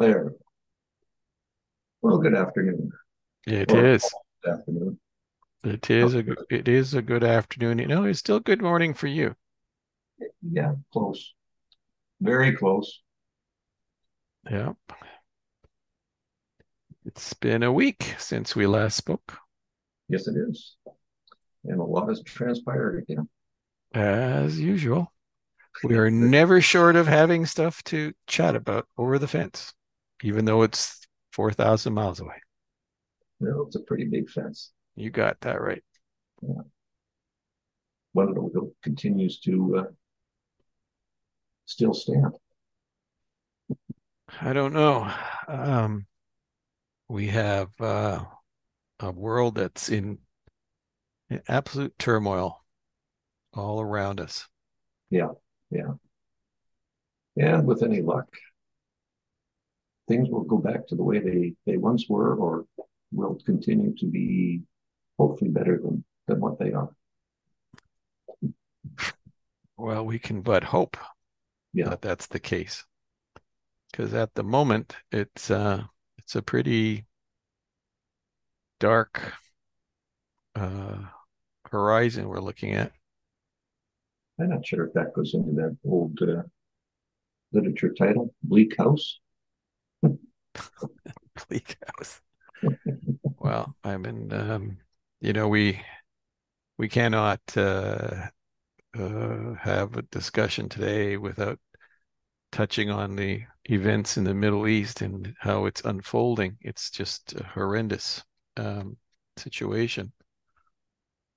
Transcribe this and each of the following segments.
There. Well, good afternoon. It Or is. good afternoon. It is a g- it is a good afternoon. You know, it's still good morning for you. Yeah, close. Very close. Yeah. It's been a week since we last spoke, Yes, it is. And a lot has transpired again. as usual. We are never short of having stuff to chat about over the fence, even though it's 4,000 miles away. No, it's a pretty big fence. You got that right. Of them continues to uh, still stand. I don't know. Um, we have uh, a world that's in in absolute turmoil all around us. Yeah, yeah. And with any luck, things will go back to the way they, they once were or will continue to be hopefully better than, than what they are. Well, we can but hope Yeah. that that's the case. Because at the moment, it's uh, it's a pretty dark uh, horizon we're looking at. I'm not sure if that goes into that old uh, literature title, Bleak House. Bleak House. Well, I mean, um, you know, we we cannot uh, uh, have a discussion today without touching on the events in the Middle East and how it's unfolding. It's just a horrendous um, situation.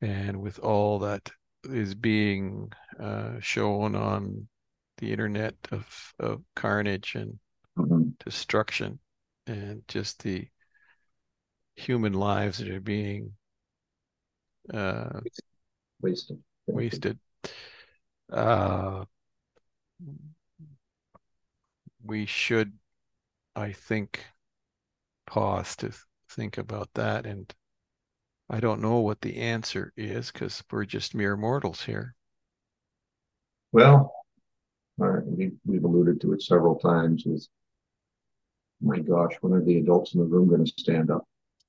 And with all that is being uh, shown on the internet of, of carnage and Mhm. destruction and just the human lives that are being uh, Wasted. wasted. Uh, we should, I think, pause to think about that. And I don't know what the answer is because we're just mere mortals here. Well, we, we've alluded to it several times with, my gosh, when are the adults in the room going to stand up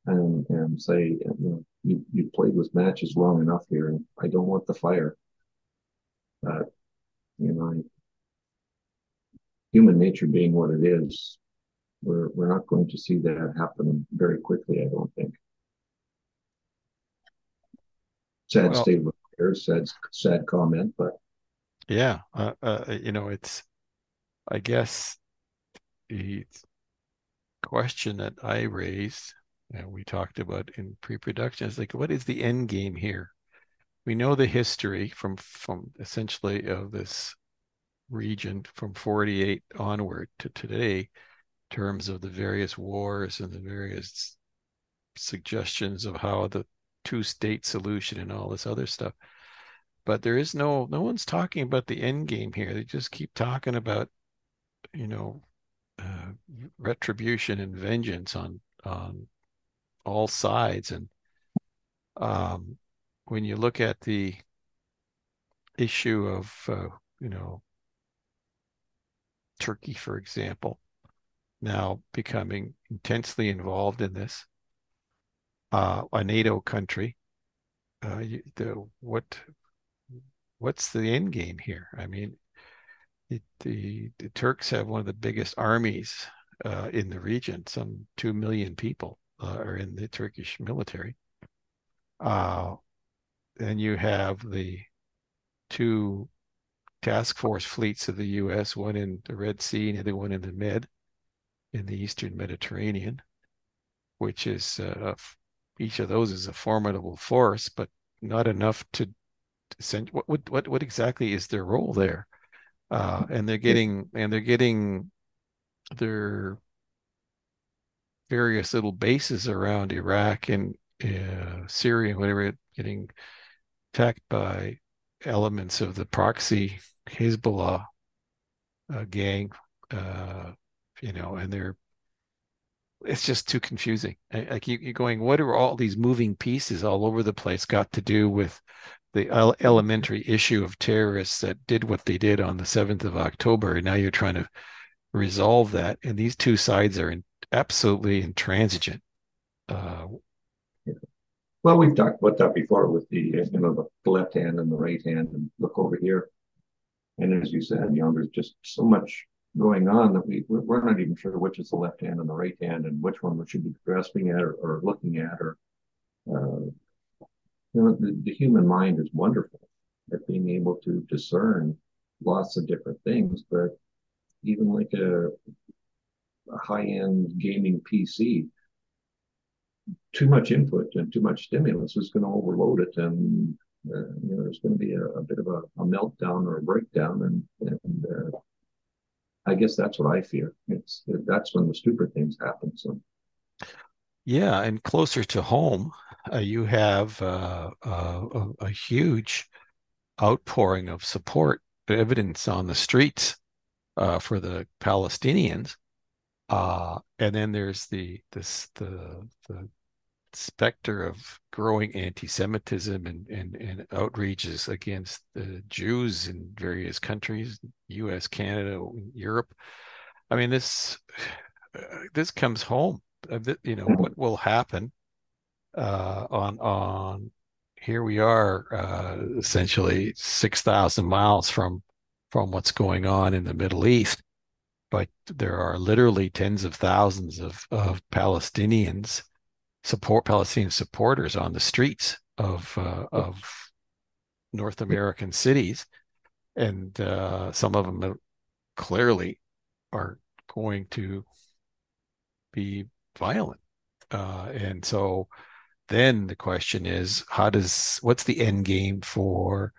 and, and say, you know, you, you've played with matches long enough here and I don't want the fire. But, you know, human nature being what it is, we're, we're not going to see that happen very quickly, I don't think. Sad Well- state of affairs, sad, sad comment, but Yeah, uh, uh, you know, it's, I guess, the question that I raised, and we talked about in pre-production, is like, what is the end game here? We know the history from from essentially of this region from 48 onward to today, in terms of the various wars and the various suggestions of how the two-state solution and all this other stuff but there is no no one's talking about the end game here. They just keep talking about, you know, uh, retribution and vengeance on on all sides. And um, when you look at the issue of, uh, you know, Turkey, for example, now becoming intensely involved in this, uh, a NATO country, uh, you, the what what's the end game here? I mean, it, the the Turks have one of the biggest armies uh, in the region. Some two million people uh, are in the Turkish military. Uh, and you have the two task force fleets of the U.S., one in the Red Sea and the other one in the Med, in the Eastern Mediterranean, which is uh, each of those is a formidable force, but not enough to send. What what what what exactly is their role there? Uh, and they're getting and they're getting their various little bases around Iraq and uh, Syria and whatever getting attacked by elements of the proxy Hezbollah uh, gang, uh, you know, and they're it's just too confusing. Like you, are going, what are all these moving pieces all over the place got to do with the el- elementary issue of terrorists that did what they did on the 7th of October? And now you're trying to resolve that. And these two sides are in, absolutely intransigent. Uh, well, we've talked about that before with the you know the left hand and the right hand, and look over here. And as you said, you know, there's just so much going on that we we're not even sure which is the left hand and the right hand, and which one we should be grasping at or, or looking at, or uh, you know, the, the human mind is wonderful at being able to discern lots of different things, but even like a, a high-end gaming PC, too much input and too much stimulus is going to overload it, and uh, you know there's going to be a, a bit of a, a, meltdown or a breakdown, and, and uh, I guess that's what I fear. It's that's when the stupid things happen. So. Yeah, and closer to home, uh, you have uh, uh, a, huge outpouring of support, evidence on the streets uh, for the Palestinians, uh, and then there's the this the the specter of growing anti-Semitism and, and, and outreaches against the Jews in various countries, U.S., Canada, Europe. I mean, this this comes home. You know what will happen uh, on on here we are uh, essentially six thousand miles from from what's going on in the Middle East, but there are literally tens of thousands of of Palestinians support Palestinian supporters on the streets of uh, of North American cities, and uh, some of them clearly are going to be violent, uh, and so then the question is, how does what's the end game for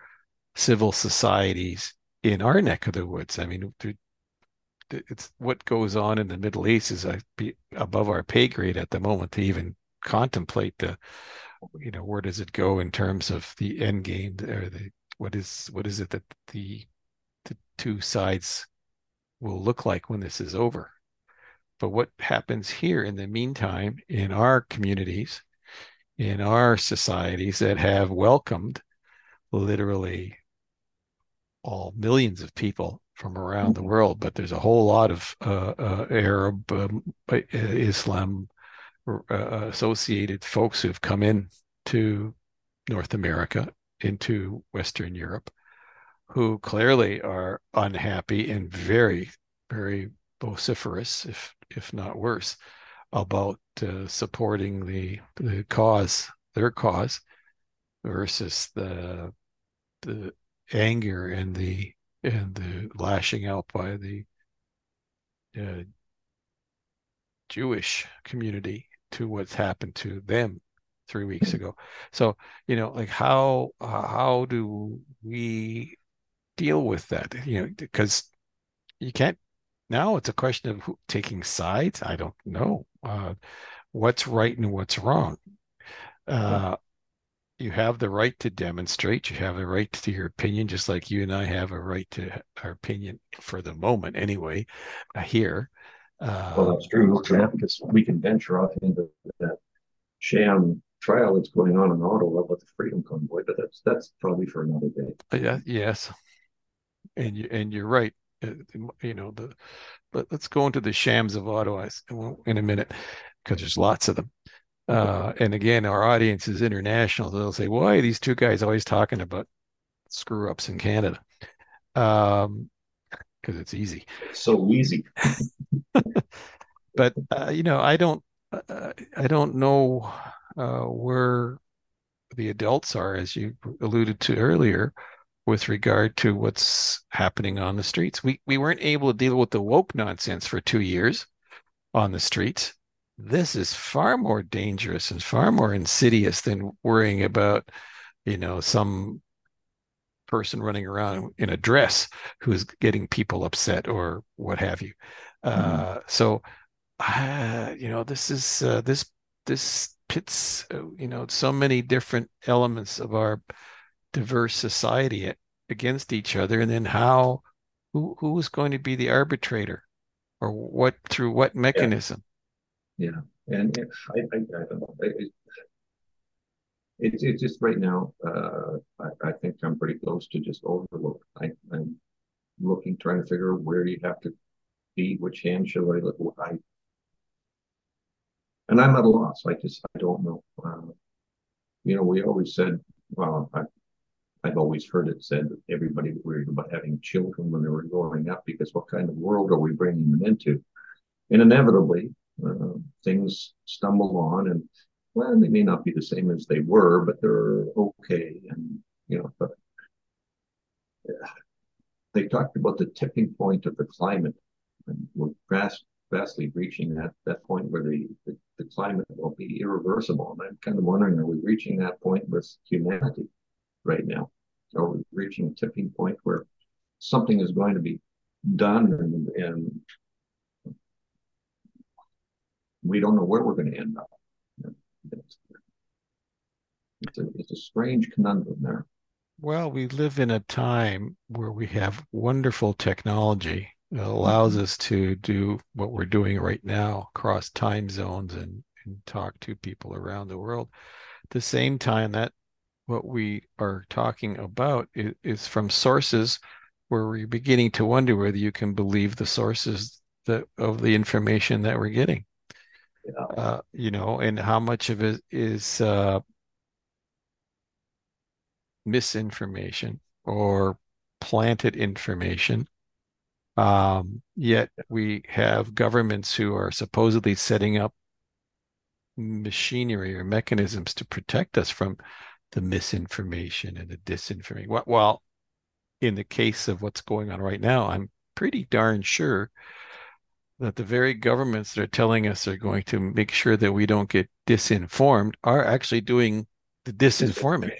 civil societies in our neck of the woods? I mean, it's what goes on in the Middle East is above our pay grade at the moment to even contemplate the you know where does it go in terms of the end game or the what is what is it that the the two sides will look like when this is over but what happens here in the meantime in our communities in our societies that have welcomed literally all millions of people from around the world but there's a whole lot of uh, uh, arab um, islam uh, associated folks who've come in to North America, into Western Europe, who clearly are unhappy and very, very vociferous, if if not worse, about uh, supporting the the cause, their cause, versus the the anger and the and the lashing out by the uh, Jewish community to what's happened to them three weeks ago. So, you know, like how how do we deal with that? You know, because you can't now it's a question of who, taking sides. I don't know uh, what's right and what's wrong. Uh, you have the right to demonstrate. You have the right to your opinion, just like you and I have a right to our opinion for the moment, anyway. Uh, here, uh, well, that's true, yeah, because we can venture off into that sham trial that's going on in Ottawa with the Freedom Convoy, but that's that's probably for another day. Uh, yeah, yes, and you and you're right. Uh, you know the, but let's go into the shams of Ottawa in a minute because there's lots of them. Uh, and again, our audience is international. They'll say, "Why are these two guys always talking about screw ups in Canada?" Um, because it's easy. So easy. but uh, you know, I don't, uh, I don't know uh, where the adults are, as you alluded to earlier, with regard to what's happening on the streets. We we weren't able to deal with the woke nonsense for two years on the streets. This is far more dangerous and far more insidious than worrying about, you know, some person running around in a dress who is getting people upset or what have you. Mm-hmm. Uh, so, uh, you know, this is uh, this this pits uh, you know so many different elements of our diverse society against each other, and then how who who is going to be the arbitrator, or what through what mechanism? Yeah, yeah. and I, I, I don't know. It, it's it's just right now. Uh, I, I think I'm pretty close to just overload. I, I'm looking, trying to figure out where you have to be? Which hand should I look? I, and I'm at a loss. I just, I don't know. Uh, you know, we always said, well, I, I've always heard it said that everybody worried about having children when they were growing up because what kind of world are we bringing them into? And inevitably, uh, things stumble on and well, they may not be the same as they were, but they're okay. And, you know, but yeah. they talked about the tipping point of the climate. And we're fast, vastly reaching that, that point where the, the, the climate will be irreversible. And I'm kind of wondering, are we reaching that point with humanity right now? Are we reaching a tipping point where something is going to be done and, and we don't know where we're going to end up? It's a, it's a strange conundrum there. Well, we live in a time where we have wonderful technology that allows mm-hmm. us to do what we're doing right now across time zones and, and talk to people around the world. At the same time, that what we are talking about is, is from sources where we're beginning to wonder whether you can believe the sources that of the information that we're getting. Yeah. Uh, you know, and how much of it is uh, misinformation or planted information. Um, yet we have governments who are supposedly setting up machinery or mechanisms to protect us from the misinformation and the disinformation. Well, in the case of what's going on right now, I'm pretty darn sure that the very governments that are telling us they're going to make sure that we don't get disinformed are actually doing the disinforming.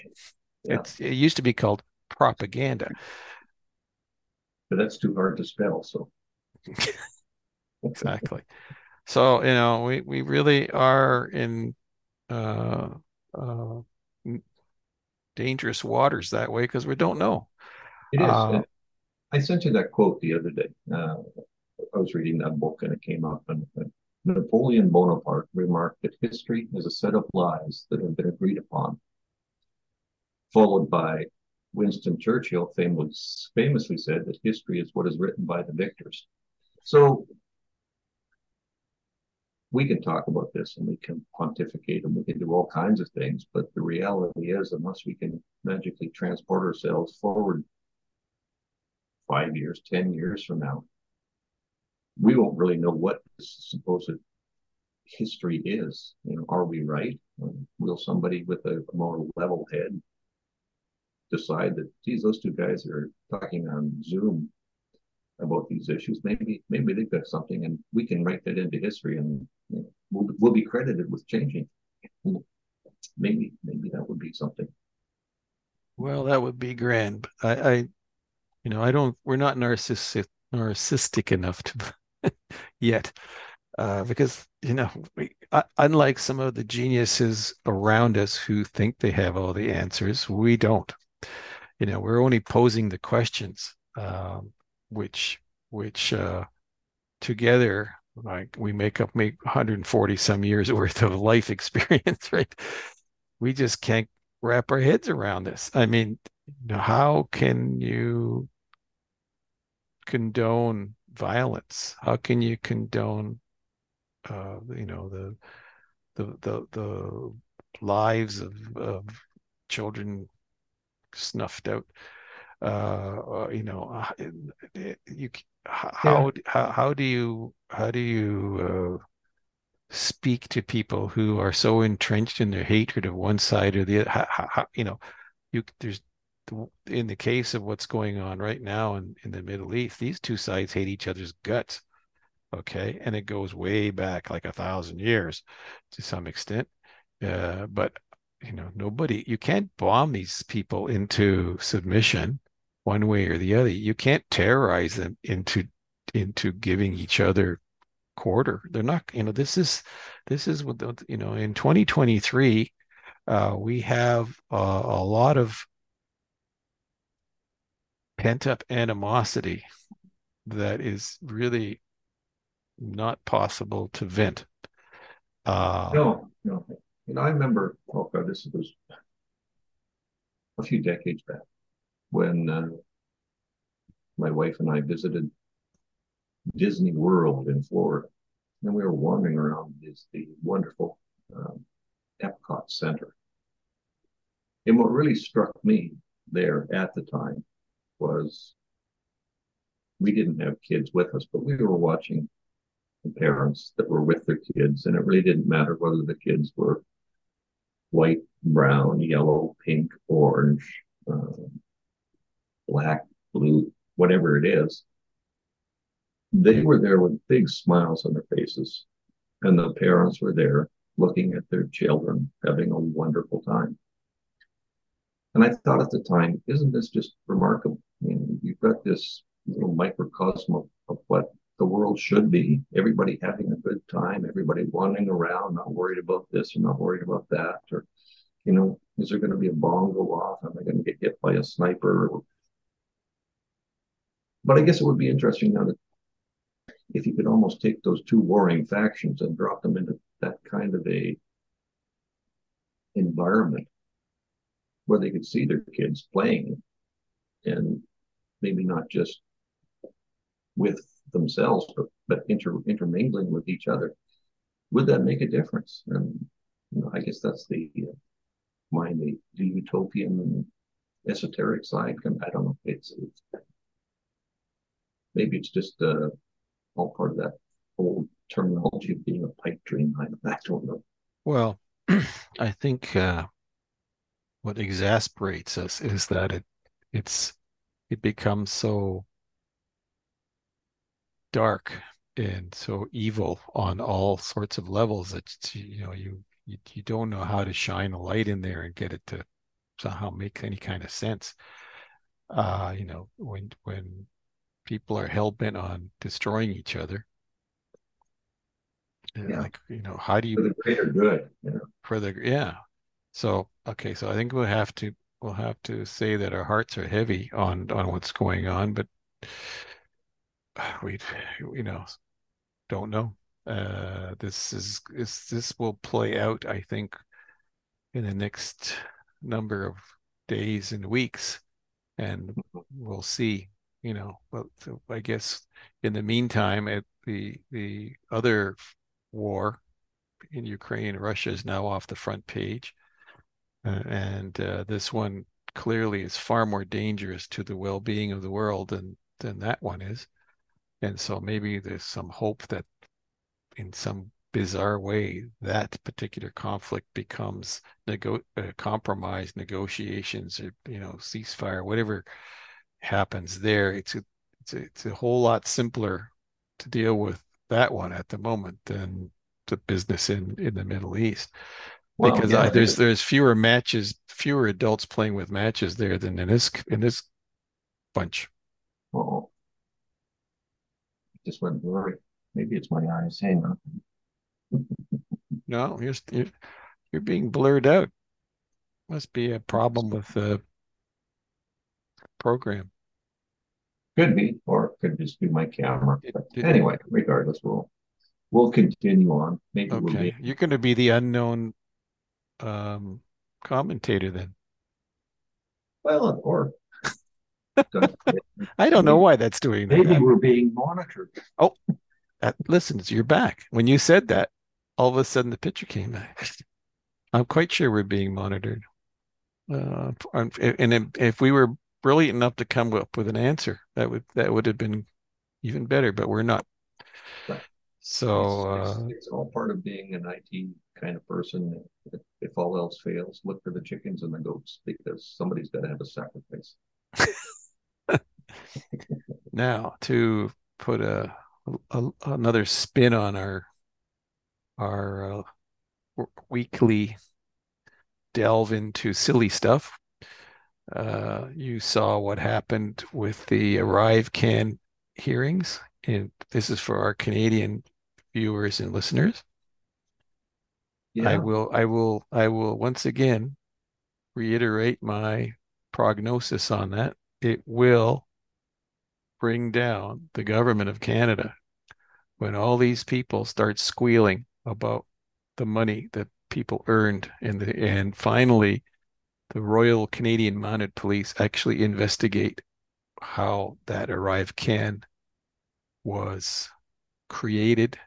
Yeah. It's, it used to be called propaganda. But that's too hard to spell. So exactly. So you know, we we really are in uh, uh, dangerous waters that way because we don't know. It is. Uh, I sent you that quote the other day. Uh, I was reading that book and it came up, and Napoleon Bonaparte remarked that history is a set of lies that have been agreed upon followed by Winston Churchill famously, famously said that history is what is written by the victors. So we can talk about this and we can pontificate and we can do all kinds of things, but the reality is, unless we can magically transport ourselves forward five years, 10 years from now, we won't really know what this supposed history is. You know, are we right? Will somebody with a more level head decide that geez, those two guys are talking on Zoom about these issues. Maybe maybe they've got something, and we can write that into history, and you know, we'll, we'll be credited with changing. Maybe maybe that would be something. Well, that would be grand. I, I you know, I don't. We're not narcissistic narcissistic enough to yet. Uh, because you know, we, uh, unlike some of the geniuses around us who think they have all the answers, we don't you know we're only posing the questions um, which which uh, together like we make up make 140 some years worth of life experience right? We just can't wrap our heads around this. I mean how can you condone violence? How can you condone uh, you know the the the, the lives of, of children snuffed out. Uh, you know, uh, you how yeah. how how do you how do you uh, speak to people who are so entrenched in their hatred of one side or the other? How, how, you know, you there's in the case of what's going on right now in, in the Middle East, these two sides hate each other's guts. Okay. And it goes way back like a thousand years to some extent. Uh, but you know nobody you can't bomb these people into submission one way or the other. You can't terrorize them into into giving each other quarter. They're not you know this is this is what you know in 2023 uh, we have uh, a lot of pent up animosity that is really not possible to vent. Uh, no no. Know, I remember, oh God, this was a few decades back when uh, my wife and I visited Disney World in Florida. And we were wandering around this the wonderful um, Epcot Center. And what really struck me there at the time was we didn't have kids with us, but we were watching the parents that were with their kids, and it really didn't matter whether the kids were white, brown, yellow, pink, orange, uh, black, blue, whatever it is. They were there with big smiles on their faces, and the parents were there looking at their children having a wonderful time. And I thought at the time, isn't this just remarkable? I mean, you've got this little microcosm of, of what the world should be. Everybody having a good time, everybody wandering around, not worried about this or not worried about that. Or, you know, is there going to be a bomb go off? Am I going to get hit by a sniper? But I guess it would be interesting now that if you could almost take those two warring factions and drop them into that kind of a environment where they could see their kids playing and maybe not just with themselves, but, but inter, intermingling with each other, would that make a difference? And you know, I guess that's the uh, mind, the, the utopian esoteric side. I don't know. It's, it's maybe it's just uh, all part of that old terminology of being a pipe dream. I, don't know. Well, I think uh, what exasperates us is that it it's it becomes so dark and so evil on all sorts of levels that you know you, you you don't know how to shine a light in there and get it to somehow make any kind of sense uh you know when when people are hell-bent on destroying each other. Yeah. like you know how do you for the greater good yeah. for the yeah. So okay so i think we'll have to we'll have to say that our hearts are heavy on on what's going on but we you know don't know. Uh this is is this will play out i think in the next number of days and weeks and we'll see you know but i guess in the meantime at the the other war in ukraine russia is now off the front page uh, and uh, this one clearly is far more dangerous to the well-being of the world than than that one is. And so maybe there's some hope that in some bizarre way that particular conflict becomes nego- uh, compromise negotiations or you know ceasefire whatever happens there it's a, it's a, it's a whole lot simpler to deal with that one at the moment than the business in in the Middle East well, because yeah, I, there's there's fewer matches fewer adults playing with matches there than in this in this bunch. Oh, just went blurry. Maybe it's my eyes. Hang on. no, you're, you're you're being blurred out. Must be a problem with the program. Could be, or it could just be my camera. It, it, anyway, regardless, we'll we'll continue on. Maybe okay. We'll be... You're going to be the unknown um, commentator then. Well, or I don't know why that's doing that. Maybe we're being monitored. Oh, that, listen, you're back. When you said that, all of a sudden the picture came back. I'm quite sure we're being monitored. Uh, and if we were brilliant enough to come up with an answer, that would that would have been even better. But we're not. Right. So it's, it's, uh, it's, all part of being an IT kind of person. If, if all else fails, look for the chickens and the goats because somebody's got to have a sacrifice. now to put a, a, another spin on our our uh, weekly delve into silly stuff. Uh, you saw what happened with the ArriveCAN hearings. And this is for our Canadian viewers and listeners. Yeah. I will I will I will once again reiterate my prognosis on that. It will bring down the government of Canada when all these people start squealing about the money that people earned and the and finally the Royal Canadian Mounted Police actually investigate how that ArriveCAN was created,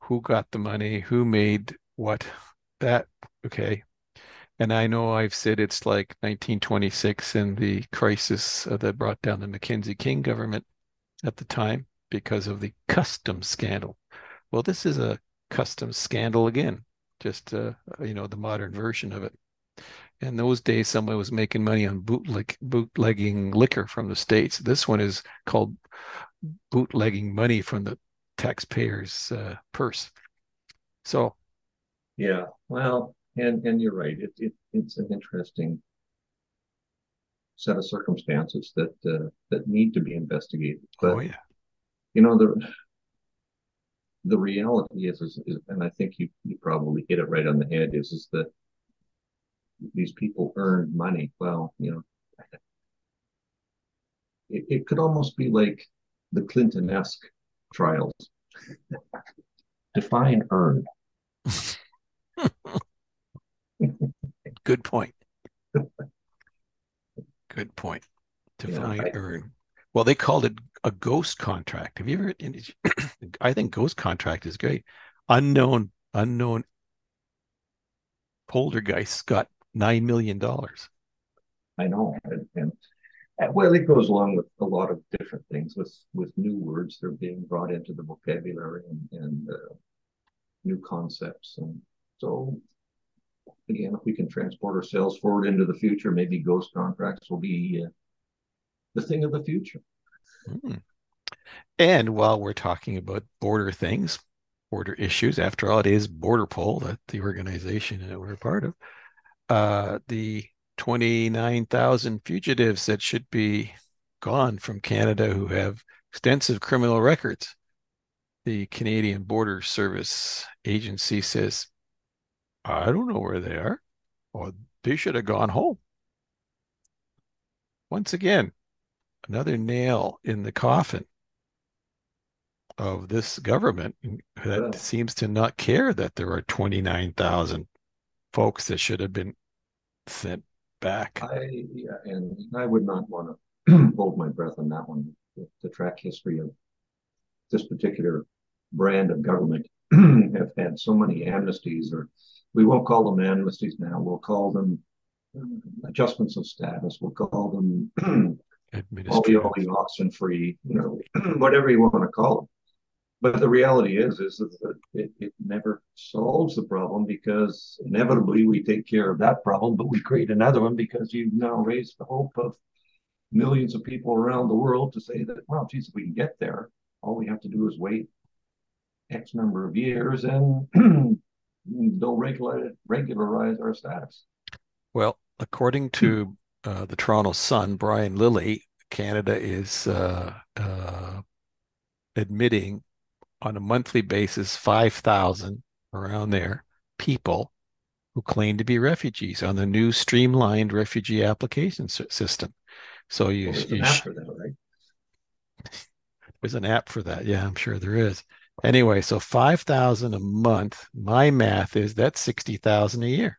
who got the money, who made what, that, okay. And I know I've said it's like 1926 and the crisis uh, that brought down the Mackenzie King government at the time because of the customs scandal. Well, this is a customs scandal again, just uh, you know the modern version of it. In those days, someone was making money on bootleg bootlegging liquor from the states. This one is called bootlegging money from the taxpayer's uh, purse. So, yeah, well, and and you're right. It, it it's an interesting set of circumstances that uh, that need to be investigated. But, oh yeah, you know the the reality is, is, is, and I think you you probably hit it right on the head. Is is that these people earned money? Well, you know, it, it could almost be like the Clinton-esque trials. Define earned. Good point. Good point. Define Yeah, I- earn. Well, they called it a ghost contract. Have you ever? I think ghost contract is great. Unknown, unknown poltergeist got nine million dollars. I know, and, and and, well, it goes along with a lot of different things with with new words that are being brought into the vocabulary and and uh, new concepts, and so again, if we can transport ourselves forward into the future, maybe ghost contracts will be uh, the thing of the future. Hmm. And while we're talking about border things, border issues, after all, it is BorderPol, that the organization that we're a part of. Uh, the 29,000 fugitives that should be gone from Canada who have extensive criminal records. The Canadian Border Service Agency says, I don't know where they are, or they should have gone home. Once again, another nail in the coffin of this government that Well. seems to not care that there are 29,000 folks that should have been sent back. I yeah, and I would not want to hold my breath on that one. The, the track history of this particular brand of government have had so many amnesties, or we won't call them amnesties now. We'll call them um, adjustments of status. We'll call them all Administrative. the oxen free, you know, whatever you want to call them. But the reality is, is that it, it never solves the problem because inevitably we take care of that problem, but we create another one because you've now raised the hope of millions of people around the world to say that, well, geez, if we can get there, all we have to do is wait X number of years and they'll regulate, regularize our status. Well, according to uh, the Toronto Sun, Brian Lilley, Canada is uh, uh, admitting on a monthly basis 5,000 around there people who claim to be refugees on the new streamlined refugee application system. So you, Well, there's you an sh- app for that, right? there's an app for that. Yeah, I'm sure there is. Anyway, so 5,000 a month. My math is that's 60,000 a year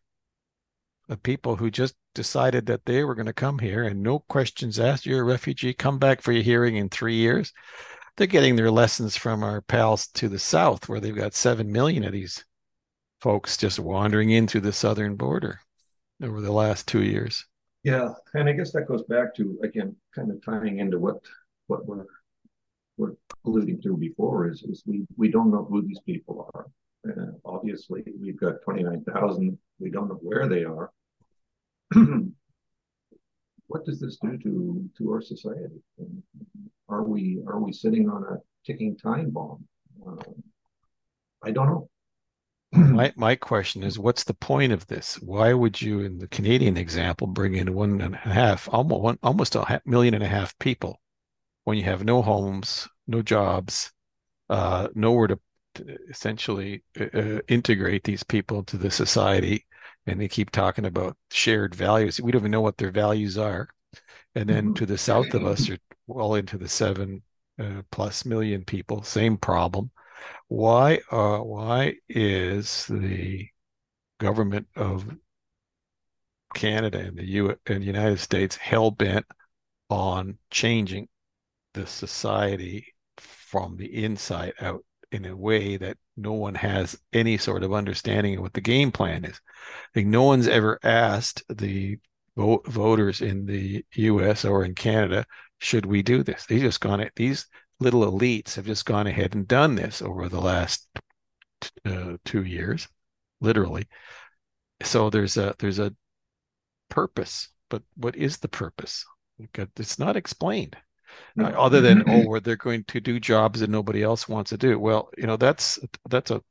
of people who just decided that they were going to come here and no questions asked. You're a refugee, come back for your hearing in three years. They're getting their lessons from our pals to the south, where they've got 7 million of these folks just wandering in through the southern border over the last two years. Yeah, and I guess that goes back to again, kind of tying into what what we're we're alluding to before is is we we don't know who these people are. Obviously, we've got twenty nine thousand. We don't know where they are. what does this do to to our society? And are we are we sitting on a ticking time bomb? Uh, I don't know. My my question is, what's the point of this? Why would you, in the Canadian example, bring in one and a half, almost one, almost a million and a half people, when you have no homes, no jobs, uh, nowhere to, to essentially uh, uh, integrate these people into the society, and they keep talking about shared values. We don't even know what their values are, and then to the south of us, are well into the seven uh, plus million people, same problem why uh why is the government of Canada and the U and the United States hell bent on changing the society from the inside out in a way that no one has any sort of understanding of what the game plan is. Like no one's ever asked the vote, voters in the U.S. or in Canada, should we do this? They just gone. These little elites have just gone ahead and done this over the last uh, two years, literally. So there's a there's a purpose, but what is the purpose? It's not explained. No. Uh, other than oh, where they're going to do jobs that nobody else wants to do. Well, you know that's that's a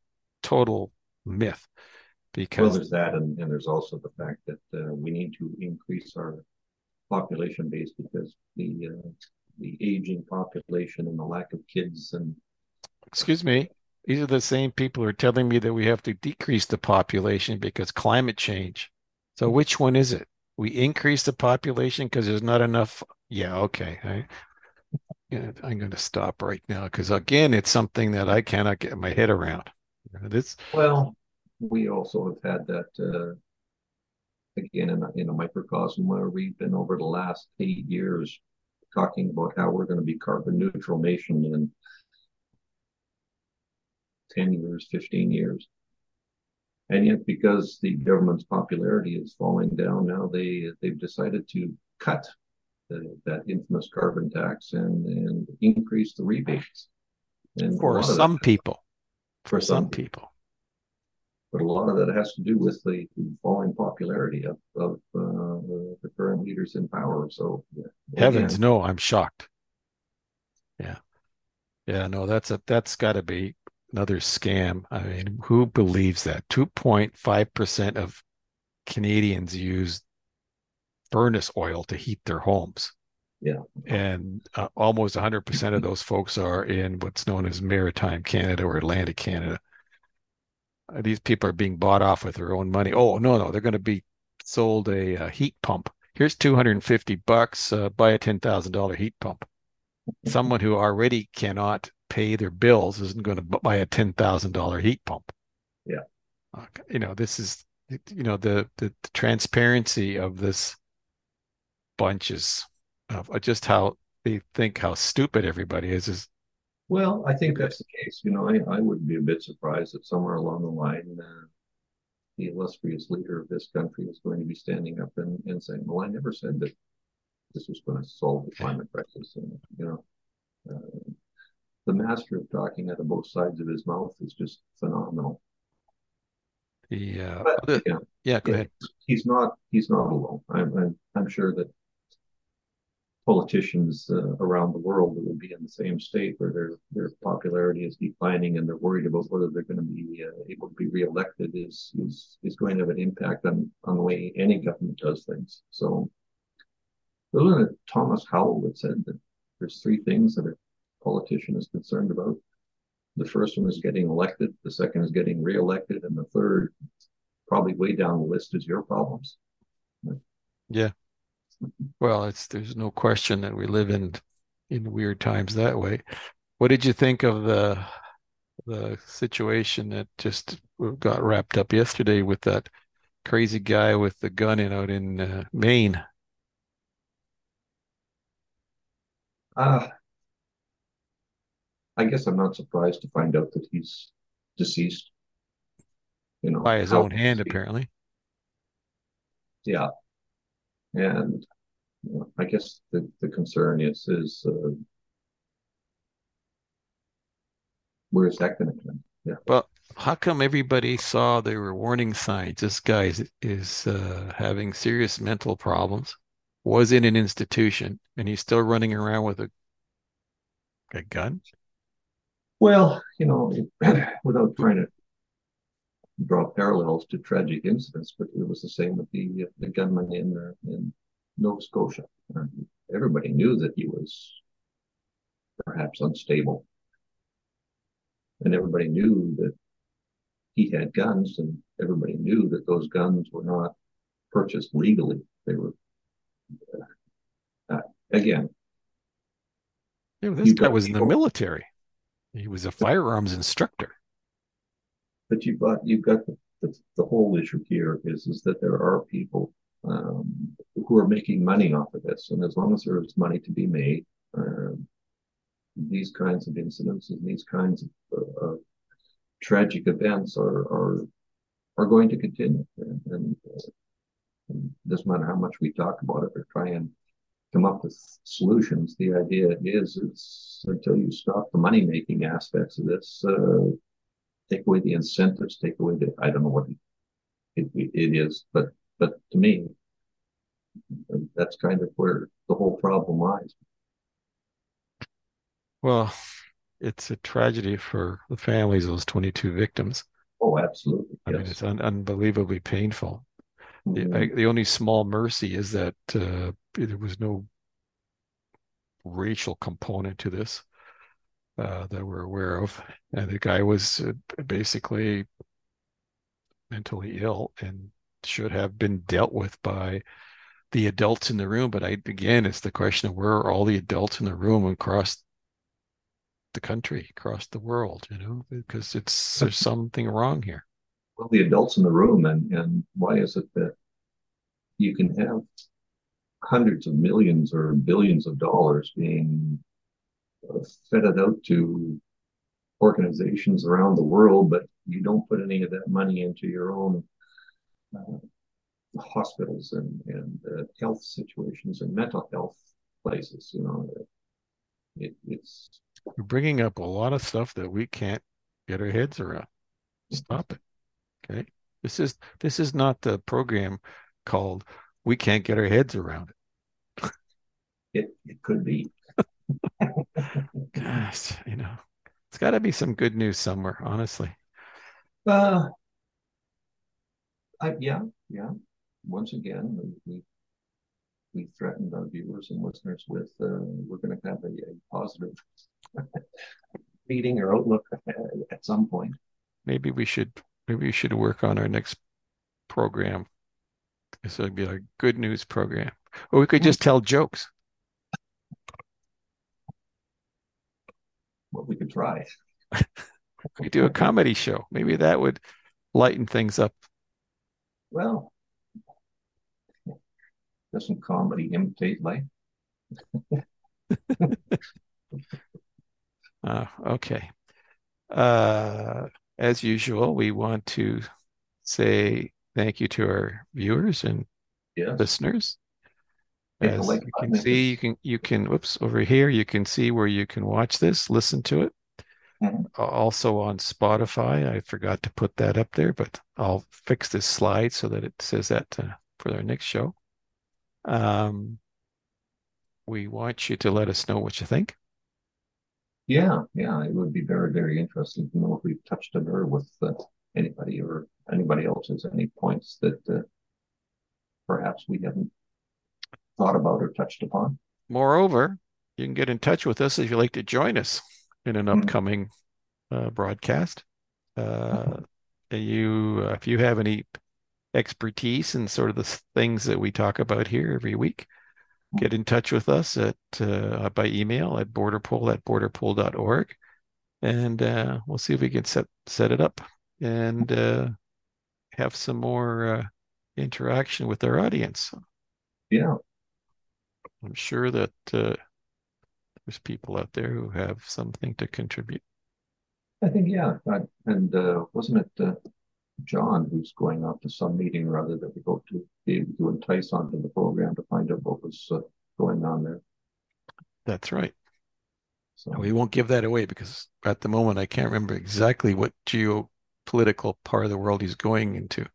total myth. Because well, there's that, and, and there's also the fact that uh, we need to increase our population base because the uh, the aging population and the lack of kids and. Excuse me. These are the same people who are telling me that we have to decrease the population because climate change. So which one is it? We increase the population because there's not enough. Yeah, okay. I, I'm going to stop right now because again, it's something that I cannot get my head around. This well, we also have had that uh, again in a, in a microcosm where we've been over the last eight years talking about how we're going to be carbon neutral nation in 10 years, 15 years. And yet, because the government's popularity is falling down now, they they've decided to cut the, that infamous carbon tax and, and increase the rebates. And for some people. For some, some people. But a lot of that has to do with the, falling popularity of, of uh, the, current leaders in power. So, yeah, heavens, again, no, I'm shocked. Yeah, yeah, no, that's a that's got to be another scam. I mean, who believes that? Two point five percent of Canadians use furnace oil to heat their homes. Yeah. And uh, almost 100% of those folks are in what's known as maritime Canada or Atlantic Canada. Uh, these people are being bought off with their own money. Oh, no, no, they're going to be sold a, a, heat pump. Here's 250 bucks, uh, buy a $10,000 heat pump. Someone who already cannot pay their bills isn't going to buy a $10,000 heat pump. Yeah. Uh, you know, this is, you know, the, the, the transparency of this bunches of just how they think how stupid everybody is is well i think that's the case you know i, I would be a bit surprised that somewhere along the line uh, the illustrious leader of this country is going to be standing up and, and saying well i never said that this was going to solve the climate crisis and you know uh, the master of talking out of both sides of his mouth is just phenomenal. Uh, but, yeah, yeah go ahead. he's not he's not alone. I'm, I'm i'm sure that politicians uh, around the world that will be in the same state where their their popularity is declining and they're worried about whether they're going to be uh, able to be reelected is is is going to have an impact on on the way any government does things. So, wasn't it Thomas Howell that said that there's three things that a politician is concerned about? The first one is getting elected, the second is getting reelected, and the third, probably way down the list, is your problems. Yeah, well, it's there's no question that we live in in weird times that way. What did you think of the the situation that just got wrapped up yesterday with that crazy guy with the gun in out in uh, Maine? Uh, I guess I'm not surprised to find out that he's deceased. You know, by his own hand, apparently. Yeah, and I guess the, the concern is is uh, where is that going to come? Yeah. Well, how come everybody saw there were warning signs? This guy is, is uh, having serious mental problems, was in an institution, and he's still running around with a a gun. Well, you know, without trying to draw parallels to tragic incidents, but it was the same with the the gunman in uh, in Nova Scotia. Everybody knew that he was perhaps unstable. And everybody knew that he had guns, and everybody knew that those guns were not purchased legally. They were, uh, uh again. Yeah, this guy was people, in the military. He was a firearms instructor. But you've got you've got the, the, the whole issue here is is that there are people um, who are making money off of this. And as long as there is money to be made, uh, these kinds of incidents and these kinds of, uh, tragic events are, are, are going to continue. And, and, uh, and doesn't matter how much we talk about it or try and come up with solutions. The idea is, is until you stop the money making aspects of this, uh, take away the incentives, take away the, I don't know what it, it, it is, but, but to me, that's kind of where the whole problem lies. Well, it's a tragedy for the families of those 22 victims. Oh, absolutely. I mean, it's un unbelievably painful. The, Mhm. I, the only small mercy is that uh, there was no racial component to this uh, that we're aware of. And the guy was uh, basically mentally ill and should have been dealt with by the adults in the room. But I, again, it's the question of where are all the adults in the room across the country, across the world, you know, because it's there's something wrong here. Well, the adults in the room, and, and why is it that you can have hundreds of millions or billions of dollars being uh, fetted out to organizations around the world, but you don't put any of that money into your own uh, hospitals and, and uh, health situations and mental health places. You know, it, it's We're bringing up a lot of stuff that we can't get our heads around. Stop it. Okay. This is this is not the program called We Can't Get Our Heads Around It. it, it could be. Gosh, you know, it's got to be some good news somewhere, honestly. Uh, I, yeah, yeah. Once again, we, we we threatened our viewers and listeners with uh, we're going to have a, a positive meeting or outlook at, at some point. Maybe we should maybe we should work on our next program. This would be a good news program. Or we could just tell jokes. What we could try. We do a comedy show. Maybe that would lighten things up. Well, doesn't comedy imitate life? Uh, okay. Uh, as usual, we want to say thank you to our viewers and Yes. listeners. As you can see, you can you can whoops over here. You can see where you can watch this, listen to it. Mhm. Also on Spotify. I forgot to put that up there, but I'll fix this slide so that it says that uh, for our next show. Um, we want you to let us know what you think. Yeah, yeah, it would be very, very interesting to know if we've touched a nerve with uh, anybody or anybody else has any points that uh, perhaps we haven't thought about or touched upon. Moreover, you can get in touch with us if you'd like to join us in an Mhm. upcoming uh, broadcast. Uh, you, uh, if you have any expertise in sort of the things that we talk about here every week, get in touch with us at uh, by email at borderpol at borderpol.org, and uh, we'll see if we can set set it up and uh, have some more uh, interaction with our audience. Yeah, I'm sure that uh, there's people out there who have something to contribute. I think, yeah. I- And uh, wasn't it uh, John who's going off to some meeting or other that we hope to be able to entice onto the program to find out what was uh, going on there? That's right. So, We won't give that away because at the moment I can't remember exactly what geopolitical part of the world he's going into.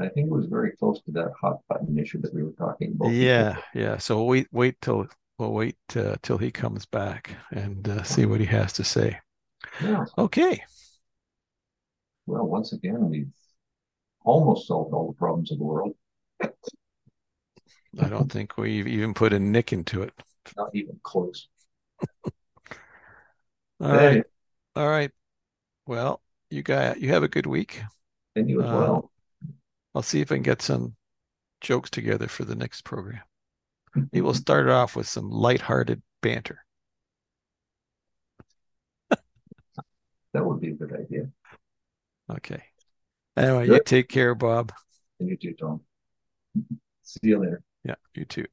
I think it was very close to that hot button issue that we were talking about. Yeah, yeah. So we'll wait, wait till we'll wait uh, till he comes back and uh, see what he has to say. Yeah. Okay. Well, once again, we've almost solved all the problems of the world. I don't think we've even put a nick into it. Not even close. All Hey, right. All right. Well, you got you have a good week. and you as Uh, well. I'll see if I can get some jokes together for the next program. Maybe we'll start it off with some lighthearted banter. That would be a good idea. Okay. Anyway, you take care, Bob. And you too, Tom. See you later. Yeah, you too.